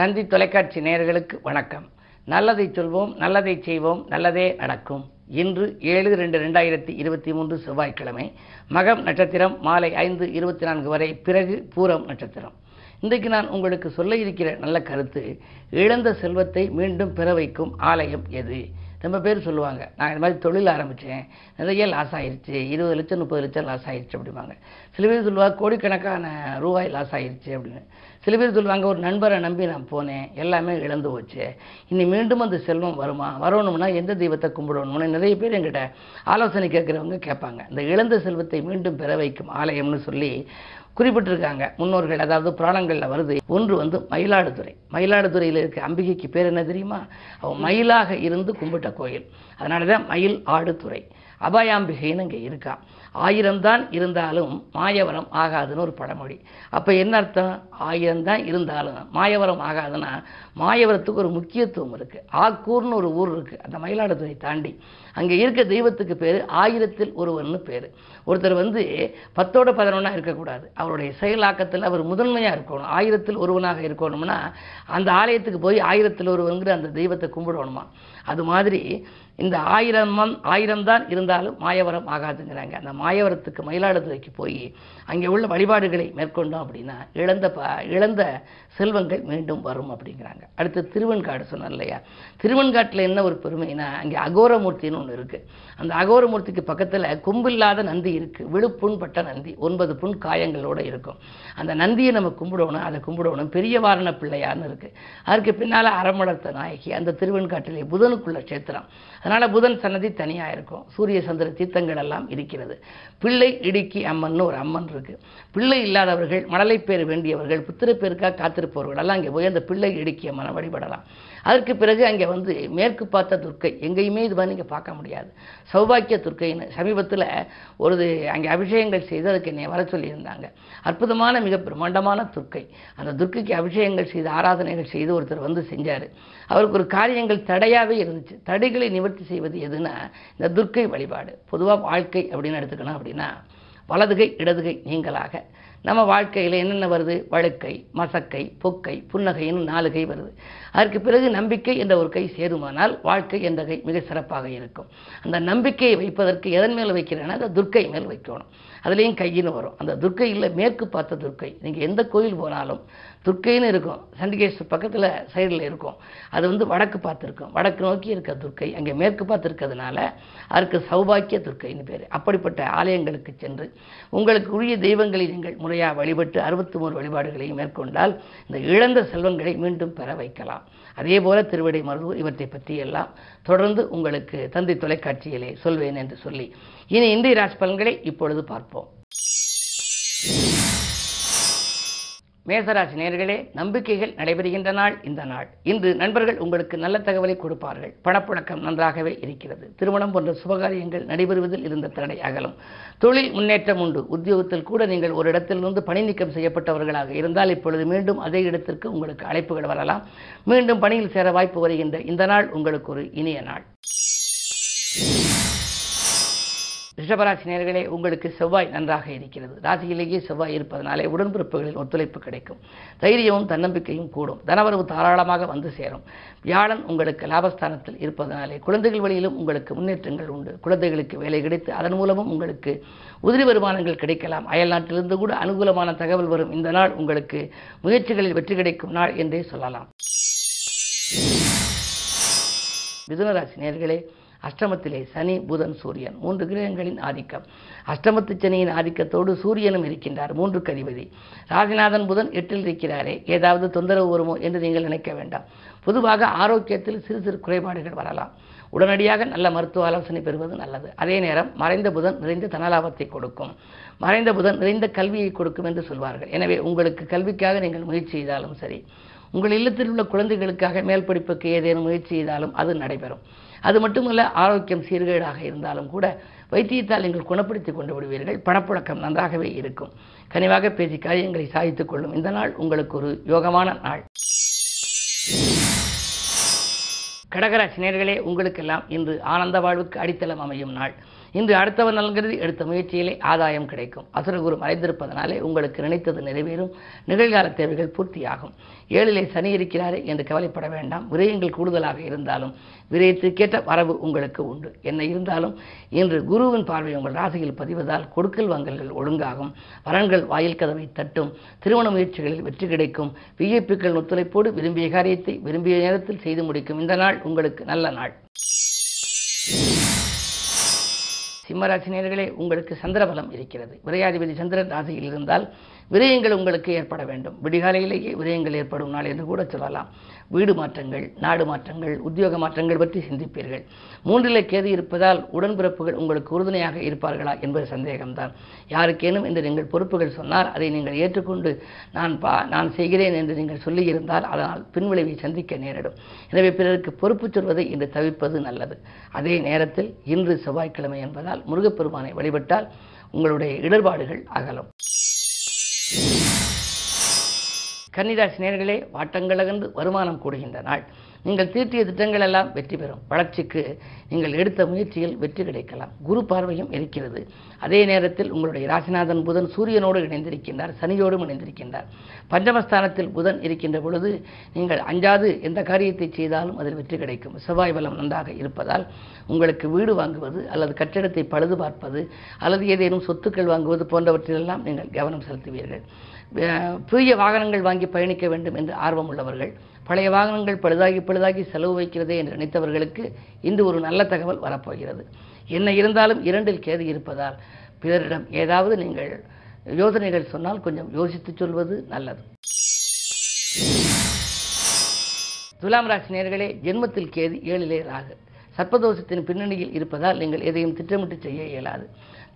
தந்தி தொலைக்காட்சி நேயர்களுக்கு வணக்கம். நல்லதை சொல்வோம் நல்லதை செய்வோம் நல்லதே நடக்கும். இன்று ஏழு ரெண்டு ரெண்டாயிரத்தி இருபத்தி மூன்று செவ்வாய்க்கிழமை மகம் நட்சத்திரம் மாலை ஐந்து இருபத்தி நான்கு வரை பிறகு பூரம் நட்சத்திரம். இன்றைக்கு நான் உங்களுக்கு சொல்ல இருக்கிற நல்ல கருத்து இழந்த செல்வத்தை மீண்டும் பெற வைக்கும் ஆலயம் எது? ரொம்ப பேர் சொல்லுவாங்க நான் இந்த மாதிரி தொழில் ஆரம்பித்தேன் நிறைய லாஸ் ஆயிடுச்சு இருபது லட்சம் முப்பது லட்சம் லாஸ் ஆயிடுச்சு அப்படிம்பாங்க. சில பேர் சொல்லுவாங்க கோடிக்கணக்கான ரூபாய் லாஸ் ஆயிடுச்சு அப்படின்னு. சில பேர் சொல்லுவாங்க ஒரு நண்பரை நம்பி நான் போனேன் எல்லாமே இழந்து போச்சு. இனி மீண்டும் அந்த செல்வம் வருமா? வரணும்னா எந்த தெய்வத்தை கும்பிடணும்னு நிறைய பேர் எங்கிட்ட ஆலோசனை கேட்குறவங்க கேட்பாங்க. இந்த இழந்த செல்வத்தை மீண்டும் பெற வைக்கும் ஆலயம்னு சொல்லி குறிப்பிட்டிருக்காங்க. முன்னோர்கள் அதாவது புராணங்களில் வருது. ஒன்று வந்து மயிலாடுதுறை. மயிலாடுதுறையில் இருக்க அம்பிகைக்கு பேர் என்ன தெரியுமா? அவன் மயிலாக இருந்து கும்பிட்ட கோயில். அதனால தான் மயில் ஆடுதுறை. அபாயாம்பிகைன்னு இங்கே இருக்கா? ஆயிரம் தான் இருந்தாலும் மாயவரம் ஆகாதுன்னு ஒரு பழமொழி. அப்போ என்ன அர்த்தம்? ஆயிரம் தான் இருந்தாலும் மாயவரம் ஆகாதுன்னா மாயவரத்துக்கு ஒரு முக்கியத்துவம் இருக்குது ஆக்கூர்னு ஒரு ஊர் இருக்குது அந்த மயிலாடுதுறை தாண்டி. அங்கே இருக்க தெய்வத்துக்கு பேர் ஆயிரத்தில் ஒருவர்னு பேர். ஒருத்தர் வந்து பத்தோட பதினொன்னா இருக்கக்கூடாது. அவருடைய செயலாக்கத்தில் அவர் முதன்மையாக இருக்கணும். ஆயிரத்தில் ஒருவனாக இருக்கணும்னா அந்த ஆலயத்துக்கு போய் ஆயிரத்தில் ஒருவனுங்கிற அந்த தெய்வத்தை கும்பிடணுமா? அது மாதிரி இந்த ஆயிரம் ஆயிரம் தான் இருந்தாலும் மாயவரம் ஆகாதுங்கிறாங்க. அந்த மாயவரத்துக்கு மயிலாடுதுறைக்கு போய் அங்கே உள்ள வழிபாடுகளை மேற்கொண்டோம் அப்படின்னா இழந்த ப இழந்த செல்வங்கள் மீண்டும் வரும் அப்படிங்கிறாங்க. அடுத்து திருவெண்காடு சொன்னோம் இல்லையா? திருவெண்காட்டில் என்ன ஒரு பெருமைனா அங்கே அகோரமூர்த்தின்னு ஒன்று இருக்குது அந்த அகோரமூர்த்திக்கு பக்கத்தில் கும்பில்லாத நந்தி இருக்குது விழுப்புண் பட்ட நந்தி ஒன்பது புண் காயங்களோடு இருக்கும். அந்த நந்தியை நம்ம கும்பிடணும் அதை கும்பிடணும். பெரிய வாரண பிள்ளையார்னு இருக்குது அதற்கு பின்னால் அறமளர்த்த நாயகி அந்த திருவெண்காட்டிலே புதனுக்குள்ள கஷேத்திரம். அதனால் புதன் சன்னதி தனியாக இருக்கும். சூரிய சந்திர தீர்த்தங்கள் எல்லாம் இருக்கிறது. பிள்ளை இடுக்கி அம்மன் ஒரு அம்மன் இருக்கு. பிள்ளை இல்லாதவர்கள் மழலைப்பேர் வேண்டியவர்கள் புத்திரப்பேருக்காக காத்திருப்பவர்கள் எல்லாம் இங்கே போய் அந்த பிள்ளை இடுக்கி அம்மனை வழிபடலாம். அதற்கு பிறகு அங்கே வந்து மேற்கு பார்த்த துர்க்கை. எங்கேயுமே இது மாதிரி நீங்கள் பார்க்க முடியாது. சௌபாக்கிய துர்க்கைன்னு சமீபத்தில் ஒரு அங்கே அபிஷேகங்கள் செய்து அதுக்கு என்னை வர சொல்லியிருந்தாங்க. அற்புதமான மிக பிரம்மாண்டமான துர்க்கை. அந்த துர்க்கைக்கு அபிஷேகங்கள் செய்து ஆராதனைகள் செய்து ஒருத்தர் வந்து செஞ்சார். அவருக்கு ஒரு காரியங்கள் தடையாகவே இருந்துச்சு. தடைகளை நிவர்த்தி செய்வது எதுனா இந்த துர்க்கை வழிபாடு. பொதுவாக வாழ்க்கை அப்படின்னு எடுத்துக்கணும் அப்படின்னா வலதுகை இடதுகை நீங்களாக நம்ம வாழ்க்கையில் என்னென்ன வருது? வழுக்கை மசக்கை பொக்கை புன்னகைன்னு நாலு கை வருது. அதற்கு பிறகு நம்பிக்கை என்ற ஒரு கை சேருமானால் வாழ்க்கை என்ற கை மிக சிறப்பாக இருக்கும். அந்த நம்பிக்கையை வைப்பதற்கு எதன் மேல் வைக்கிறேன்னா அந்த துர்க்கை மேல் வைக்கணும். அதுலேயும் கையின்னு வரும். அந்த துர்க்கையில் மேற்கு பார்த்த துர்க்கை. நீங்கள் எந்த கோயில் போனாலும் துர்க்கைன்னு இருக்கும். சண்டிகேஸ்வர் பக்கத்தில் சைடில் இருக்கும். அது வந்து வடக்கு பார்த்துருக்கும். வடக்கு நோக்கி இருக்க துர்க்கை அங்கே மேற்கு பார்த்துருக்கிறதுனால அதற்கு சௌபாக்கிய துர்க்கைன்னு பேர். அப்படிப்பட்ட ஆலயங்களுக்கு சென்று உங்களுக்கு உரிய தெய்வங்களை நீங்கள் முறையாக வழிபட்டு அறுபத்தி மூணு வழிபாடுகளையும் மேற்கொண்டால் இந்த இழந்த செல்வங்களை மீண்டும் பெற வைக்கலாம். அதே போல திருவடை மருதூர் இவற்றை பற்றி எல்லாம் தொடர்ந்து உங்களுக்கு தந்தை தொலைக்காட்சியிலே சொல்வேன் என்று சொல்லி இனி இந்திய ராஜ் பலன்களை இப்பொழுது பார்ப்போம். மேசராசி நேர்களே நம்பிக்கைகள் நடைபெறுகின்ற நாள் இந்த நாள். இன்று நண்பர்கள் உங்களுக்கு நல்ல தகவலை கொடுப்பார்கள். பணப்புழக்கம் நன்றாகவே இருக்கிறது. திருமணம் போன்ற சுபகாரியங்கள் நடைபெறுவதில் இருந்த தடை அகலும். தொழில் முன்னேற்றம் உண்டு. உத்தியோகத்தில் கூட நீங்கள் ஒரு இடத்திலிருந்து பணி நீக்கம் செய்யப்பட்டவர்களாக இருந்தால் இப்பொழுது மீண்டும் அதே இடத்திற்கு உங்களுக்கு அழைப்புகள் வரலாம். மீண்டும் பணியில் சேர வாய்ப்பு வருகின்ற இந்த நாள் உங்களுக்கு ஒரு இனிய நாள். ரிஷபராசி நேர்களே உங்களுக்கு செவ்வாய் நன்றாக இருக்கிறது. ராசியிலேயே செவ்வாய் இருப்பதனாலே உடன்பிறப்புகளில் ஒத்துழைப்பு கிடைக்கும். தைரியமும் தன்னம்பிக்கையும் கூடும். தனவரவு தாராளமாக வந்து சேரும். வியாழன் உங்களுக்கு லாபஸ்தானத்தில் இருப்பதனாலே குழந்தைகள் வழியிலும் உங்களுக்கு முன்னேற்றங்கள் உண்டு. குழந்தைகளுக்கு வேலை கிடைத்து அதன் மூலமும் உங்களுக்கு உதிரி வருமானங்கள் கிடைக்கலாம். அயல் நாட்டிலிருந்து கூட அனுகூலமான தகவல் வரும். இந்த நாள் உங்களுக்கு முயற்சிகளில் வெற்றி கிடைக்கும் நாள் என்றே சொல்லலாம். மிதுனராசி நேர்களே அஷ்டமத்திலே சனி புதன் சூரியன். மூன்று கிரகங்களின் ஆதிக்கம். அஷ்டமத்து சனியின் ஆதிக்கத்தோடு சூரியனும் இருக்கின்றார். மூன்று கதிபதி. ராஜநாதன் புதன் எட்டில் இருக்கிறாரே. ஏதாவது தொந்தரவு வருமோ என்று நீங்கள் நினைக்க வேண்டாம். பொதுவாக ஆரோக்கியத்தில் சிறு சிறு குறைபாடுகள் வரலாம். உடனடியாக நல்ல மருத்துவ ஆலோசனை பெறுவது நல்லது. அதே நேரம் மறைந்த புதன் நிறைந்த தனலாபத்தை கொடுக்கும். மறைந்த புதன் நிறைந்த கல்வியை கொடுக்கும் என்று சொல்வார்கள். எனவே உங்களுக்கு கல்விக்காக நீங்கள் முயற்சி செய்தாலும் சரி உங்கள் இல்லத்தில் உள்ள குழந்தைகளுக்காக மேல் படிப்புக்கு ஏதேனும் முயற்சி செய்தாலும் அது நடைபெறும். அது மட்டுமல்ல ஆரோக்கியம் சீர்கேடாக இருந்தாலும் கூட வைத்தியத்தால் நீங்கள் குணப்படுத்தி கொண்டு விடுவீர்கள். பணப்புழக்கம் நன்றாகவே இருக்கும். கனிவாக பேசி காரியங்களை சாதித்துக் கொள்ளும் இந்த நாள் உங்களுக்கு ஒரு யோகமான நாள். கடகராசி நேர்களே உங்களுக்கெல்லாம் இன்று ஆனந்த வாழ்வுக்கு அடித்தளம் அமையும் நாள். இன்று அடுத்தவர் நல்கிறது எடுத்த முயற்சியிலே ஆதாயம் கிடைக்கும். அசுரகுரு மறைந்திருப்பதனாலே உங்களுக்கு நினைத்தது நிறைவேறும். நிகழ்கால தேவைகள் பூர்த்தியாகும். ஏழிலே சனி இருக்கிறாரே என்று கவலைப்பட வேண்டாம். விரயங்கள் கூடுதலாக இருந்தாலும் விரயத்திற்கேற்ற வரவு உங்களுக்கு உண்டு. என்ன இருந்தாலும் இன்று குருவின் பார்வை உங்கள் ராசியில் பதிவதால் கொடுக்கல் வாங்கல்கள் ஒழுங்காகும். வரன்கள் வாயில் கதவை தட்டும். திருமண முயற்சிகளில் வெற்றி கிடைக்கும். விஐபிக்கள் ஒத்துழைப்போடு விரும்பிய காரியத்தை விரும்பிய நேரத்தில் செய்து முடிக்கும். இந்த நாள் உங்களுக்கு நல்ல நாள். சிம்மராசினியர்களே உங்களுக்கு சந்திரபலம் இருக்கிறது. விரையாதிபதி சந்திரன் ராசியில் இருந்தால் விரயங்கள் உங்களுக்கு ஏற்பட வேண்டும். விடிகாலையிலேயே விரயங்கள் ஏற்படும் நாள் என்று கூட சொல்லலாம். வீடு மாற்றங்கள் நாடு மாற்றங்கள் உத்தியோக மாற்றங்கள் பற்றி சிந்திப்பீர்கள். மூன்றிலே கேது இருப்பதால் உடன்பிறப்புகள் உங்களுக்கு உறுதுணையாக இருப்பார்களா என்பது சந்தேகம்தான். யாருக்கேனும் என்று நீங்கள் பொறுப்புகள் சொன்னால் அதை நீங்கள் ஏற்றுக்கொண்டு நான் பா நான் செய்கிறேன் என்று நீங்கள் சொல்லியிருந்தால் அதனால் பின்விளைவை சந்திக்க நேரிடும். எனவே பிறருக்கு பொறுப்பு சொல்வதை இன்று தவிர்ப்பது நல்லது. அதே நேரத்தில் இன்று செவ்வாய்க்கிழமை என்பதால் முருகப்பெருமானை வழிபட்டால் உங்களுடைய இடர்பாடுகள் அகலும். கன்னிராசி நேர்களே வாட்டங்களகந்து வருமானம் கூடுகின்ற நாள். நீங்கள் தீட்டிய திட்டங்கள் எல்லாம் வெற்றி பெறும். வளர்ச்சிக்கு நீங்கள் எடுத்த முயற்சியில் வெற்றி கிடைக்கலாம். குரு பார்வையும் இருக்கிறது. அதே நேரத்தில் உங்களுடைய ராசிநாதன் புதன் சூரியனோடு இணைந்திருக்கின்றார் சனியோடும் இணைந்திருக்கின்றார். பஞ்சமஸ்தானத்தில் புதன் இருக்கின்ற பொழுது நீங்கள் அஞ்சாது எந்த காரியத்தை செய்தாலும் அதில் வெற்றி கிடைக்கும். செவ்வாய் பலம் நன்றாக இருப்பதால் உங்களுக்கு வீடு வாங்குவது அல்லது கட்டிடத்தை பழுது பார்ப்பது அல்லது ஏதேனும் சொத்துக்கள் வாங்குவது போன்றவற்றிலெல்லாம் நீங்கள் கவனம் செலுத்துவீர்கள். புதிய வாகனங்கள் வாங்கி பயணிக்க வேண்டும் என்று ஆர்வம் உள்ளவர்கள் பழைய வாகனங்கள் பழுதாகி பழுதாகி செலவு வைக்கிறதே என்று நினைத்தவர்களுக்கு இன்று ஒரு நல்ல தகவல் வரப்போகிறது. என்ன இருந்தாலும் இரண்டில் கேது இருப்பதால் பிறரிடம் ஏதாவது நீங்கள் யோசனைகள் சொன்னால் கொஞ்சம் யோசித்து சொல்வது நல்லது. துலாம் ராசி நேர்களே ஜென்மத்தில் கேது ஏழிலே ராகு. சர்ப்பதோஷத்தின் பின்னணியில் இருப்பதால் நீங்கள் எதையும் திட்டமிட்டு செய்ய இயலாது.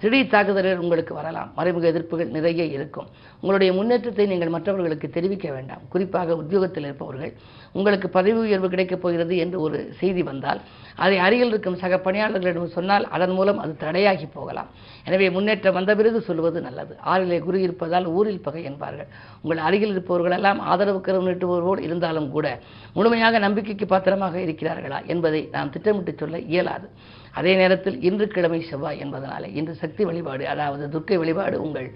திடீர் தாக்குதல்கள் உங்களுக்கு வரலாம். மறைமுக எதிர்ப்புகள் நிறைய இருக்கும். உங்களுடைய முன்னேற்றத்தை நீங்கள் மற்றவர்களுக்கு தெரிவிக்க வேண்டாம். குறிப்பாக உத்தியோகத்தில் இருப்பவர்கள் உங்களுக்கு பதவி உயர்வு கிடைக்கப் போகிறது என்று ஒரு செய்தி வந்தால் அதை அருகில் இருக்கும் சக பணியாளர்களிடம் சொன்னால் அதன் மூலம் அது தடையாகி போகலாம். எனவே முன்னேற்றம் வந்த பிறகு சொல்வது நல்லது. ஆறிலே குரு இருப்பதால் ஊரில் பகை என்பார்கள். உங்கள் அருகில் இருப்பவர்களெல்லாம் ஆதரவு கரம் நீட்டுபவர்களோடு இருந்தாலும் கூட முழுமையாக நம்பிக்கைக்கு பாத்திரமாக இருக்கிறார்களா என்பதை நாம் திட்டமிட்டு சொல்ல இயலாது. அதே நேரத்தில் இன்று கிழமை செவ்வாய் என்பதனால இன்று சக்தி வழிபாடு அதாவது துர்க்கை வழிபாடு உங்கள்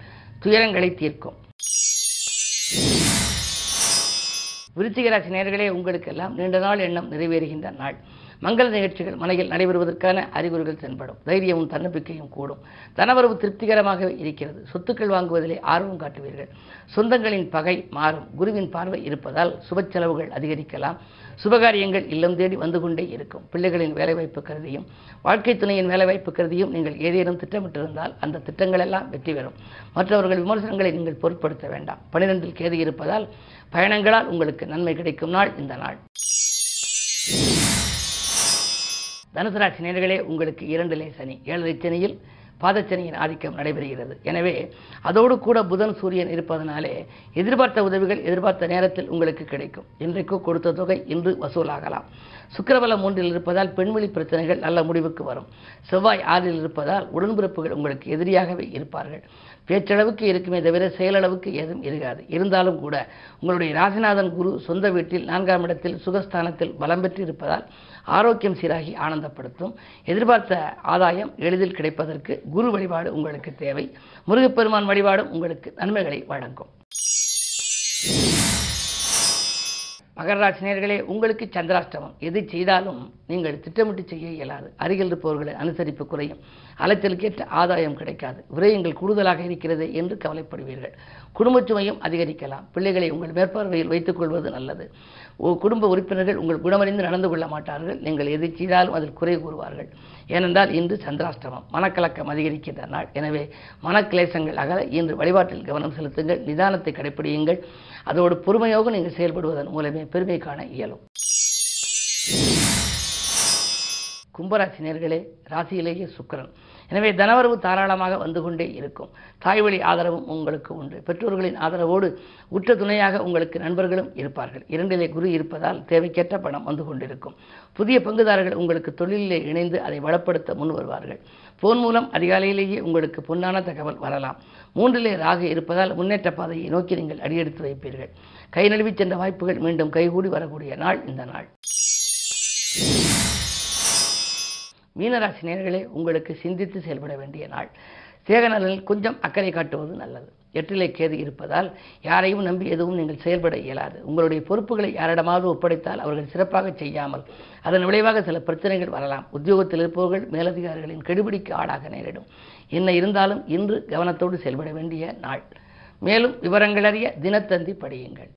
துயரங்களை தீர்க்கும். விருச்சிகராசி நேர்களே உங்களுக்கெல்லாம் நீண்ட நாள் எண்ணம் நிறைவேறுகின்ற நாள். மங்கள நிகழ்ச்சிகள் மனையில் நடைபெறுவதற்கான அறிகுறிகள் தென்படும். தைரியமும் தன்னம்பிக்கையும் கூடும். தனவரவு திருப்திகரமாக இருக்கிறது. சொத்துக்கள் வாங்குவதிலே ஆர்வம் காட்டுவீர்கள். சொந்தங்களின் பகை மாறும். குருவின் பார்வை இருப்பதால் சுப செலவுகள் அதிகரிக்கலாம். சுபகாரியங்கள் இல்லம் தேடி வந்து கொண்டே இருக்கும். பிள்ளைகளின் வேலைவாய்ப்பு கருதியும் வாழ்க்கை துணையின் வேலைவாய்ப்பு கருதியும் நீங்கள் ஏதேனும் திட்டமிட்டிருந்தால் அந்த திட்டங்கள் எல்லாம் வெற்றி பெறும். மற்றவர்கள் விமர்சனங்களை நீங்கள் பொருட்படுத்த வேண்டாம். பனிரெண்டில் கேது இருப்பதால் பயணங்களால் உங்களுக்கு நன்மை கிடைக்கும் நாள் இந்த நாள். தனுசு ராசி நேர்களே உங்களுக்கு இரண்டிலே சனி. ஏழரை சனியில் பாதச்சனியின் ஆதிக்கம் நடைபெறுகிறது. எனவே அதோடு கூட புதன் சூரியன் இருப்பதனாலே எதிர்பார்த்த உதவிகள் எதிர்பார்த்த நேரத்தில் உங்களுக்கு கிடைக்கும். இன்றைக்கு கொடுத்த தொகை இன்று வசூலாகலாம். சுக்கிரபலம் ஒன்றில் இருப்பதால் பெண்வெளி பிரச்சனைகள் நல்ல முடிவுக்கு வரும். செவ்வாய் ஆறில் இருப்பதால் உடன்பிறப்புகள் உங்களுக்கு எதிரியாகவே இருப்பார்கள். பேச்சளவுக்கு இருக்குமே தவிர செயலளவுக்கு ஏதும் இருக்காது. இருந்தாலும் கூட உங்களுடைய ராசிநாதன் குரு சொந்த வீட்டில் நான்காம் இடத்தில் சுகஸ்தானத்தில் பலம் பெற்று இருப்பதால் ஆரோக்கியம் சீராகி ஆனந்தப்படுத்தும். எதிர்பார்த்த ஆதாயம் எளிதில் கிடைப்பதற்கு குரு வழிபாடு உங்களுக்கு தேவை. முருகப்பெருமான் வழிபாடும் உங்களுக்கு நன்மைகளை வழங்கும். மகராசினியர்களே உங்களுக்கு சந்திராஷ்டமம். எது செய்தாலும் நீங்கள் திட்டமிட்டு செய்ய இயலாது. அருகில் இருப்பவர்களை அனுசரிப்பு குறையும். அலைச்சலுக்கேற்ற ஆதாயம் கிடைக்காது. விரயங்கள் கூடுதலாக இருக்கிறது என்று கவலைப்படுவீர்கள். குடும்பச் சுமையும் அதிகரிக்கலாம். பிள்ளைகளை உங்கள் மேற்பார்வையில் வைத்துக் கொள்வது நல்லது. ஓ குடும்ப உறுப்பினர்கள் உங்கள் குணமறிந்து நடந்து கொள்ள மாட்டார்கள். நீங்கள் எது செய்தாலும் அதில் குறை கூறுவார்கள். ஏனென்றால் இன்று சந்திராஷ்டமம். மனக்கலக்கம் அதிகரிக்கின்ற நாள். எனவே மனக்கிளேசங்கள் அகல. இன்று வழிபாட்டில் கவனம் செலுத்துங்கள். நிதானத்தை கடைப்பிடியுங்கள். அதோடு பொறுமையாக நீங்கள் செயல்படுவதன் மூலமே பெருமை காண இயலும். கும்பராசி நேர்களே ராசியிலேயே சுக்கிரன். எனவே தனவரவு தாராளமாக வந்து கொண்டே இருக்கும். தாய்வழி ஆதரவும் உங்களுக்கு உண்டு. பெற்றோர்களின் ஆதரவோடு உற்ற துணையாக உங்களுக்கு நண்பர்களும் இருப்பார்கள். இரண்டிலே குரு இருப்பதால் தேவைக்கேற்ற பணம் வந்து கொண்டிருக்கும். புதிய பங்குதாரர்கள் உங்களுக்கு தொழிலிலே இணைந்து அதை வளப்படுத்த முன் வருவார்கள். போன் மூலம் அதிகாலையிலேயே உங்களுக்கு பொன்னான தகவல் வரலாம். மூன்றிலே ராக இருப்பதால் முன்னேற்ற பாதையை நோக்கி நீங்கள் அடியெடுத்து வைப்பீர்கள். கை நழுவிச் சென்ற வாய்ப்புகள் மீண்டும் கைகூடி வரக்கூடிய நாள் இந்த நாள். மீனராசி நேர்களே உங்களுக்கு சிந்தித்து செயல்பட வேண்டிய நாள். சேகநலனில் கொஞ்சம் அக்கறை காட்டுவது நல்லது. எட்டிலை கேது இருப்பதால் யாரையும் நம்பி எதுவும் நீங்கள் செயல்பட இயலாது. உங்களுடைய பொறுப்புகளை யாரிடமாவது ஒப்படைத்தால் அவர்கள் சிறப்பாக செய்யாமல் அதன் விளைவாக சில பிரச்சனைகள் வரலாம். உத்தியோகத்தில் இருப்பவர்கள் மேலதிகாரிகளின் கெடுபிடிக்கு ஆளாக நேரிடும். என்ன இருந்தாலும் இன்று கவனத்தோடு செயல்பட வேண்டிய நாள். மேலும் விவரங்களறிய தினத்தந்தி படியுங்கள்.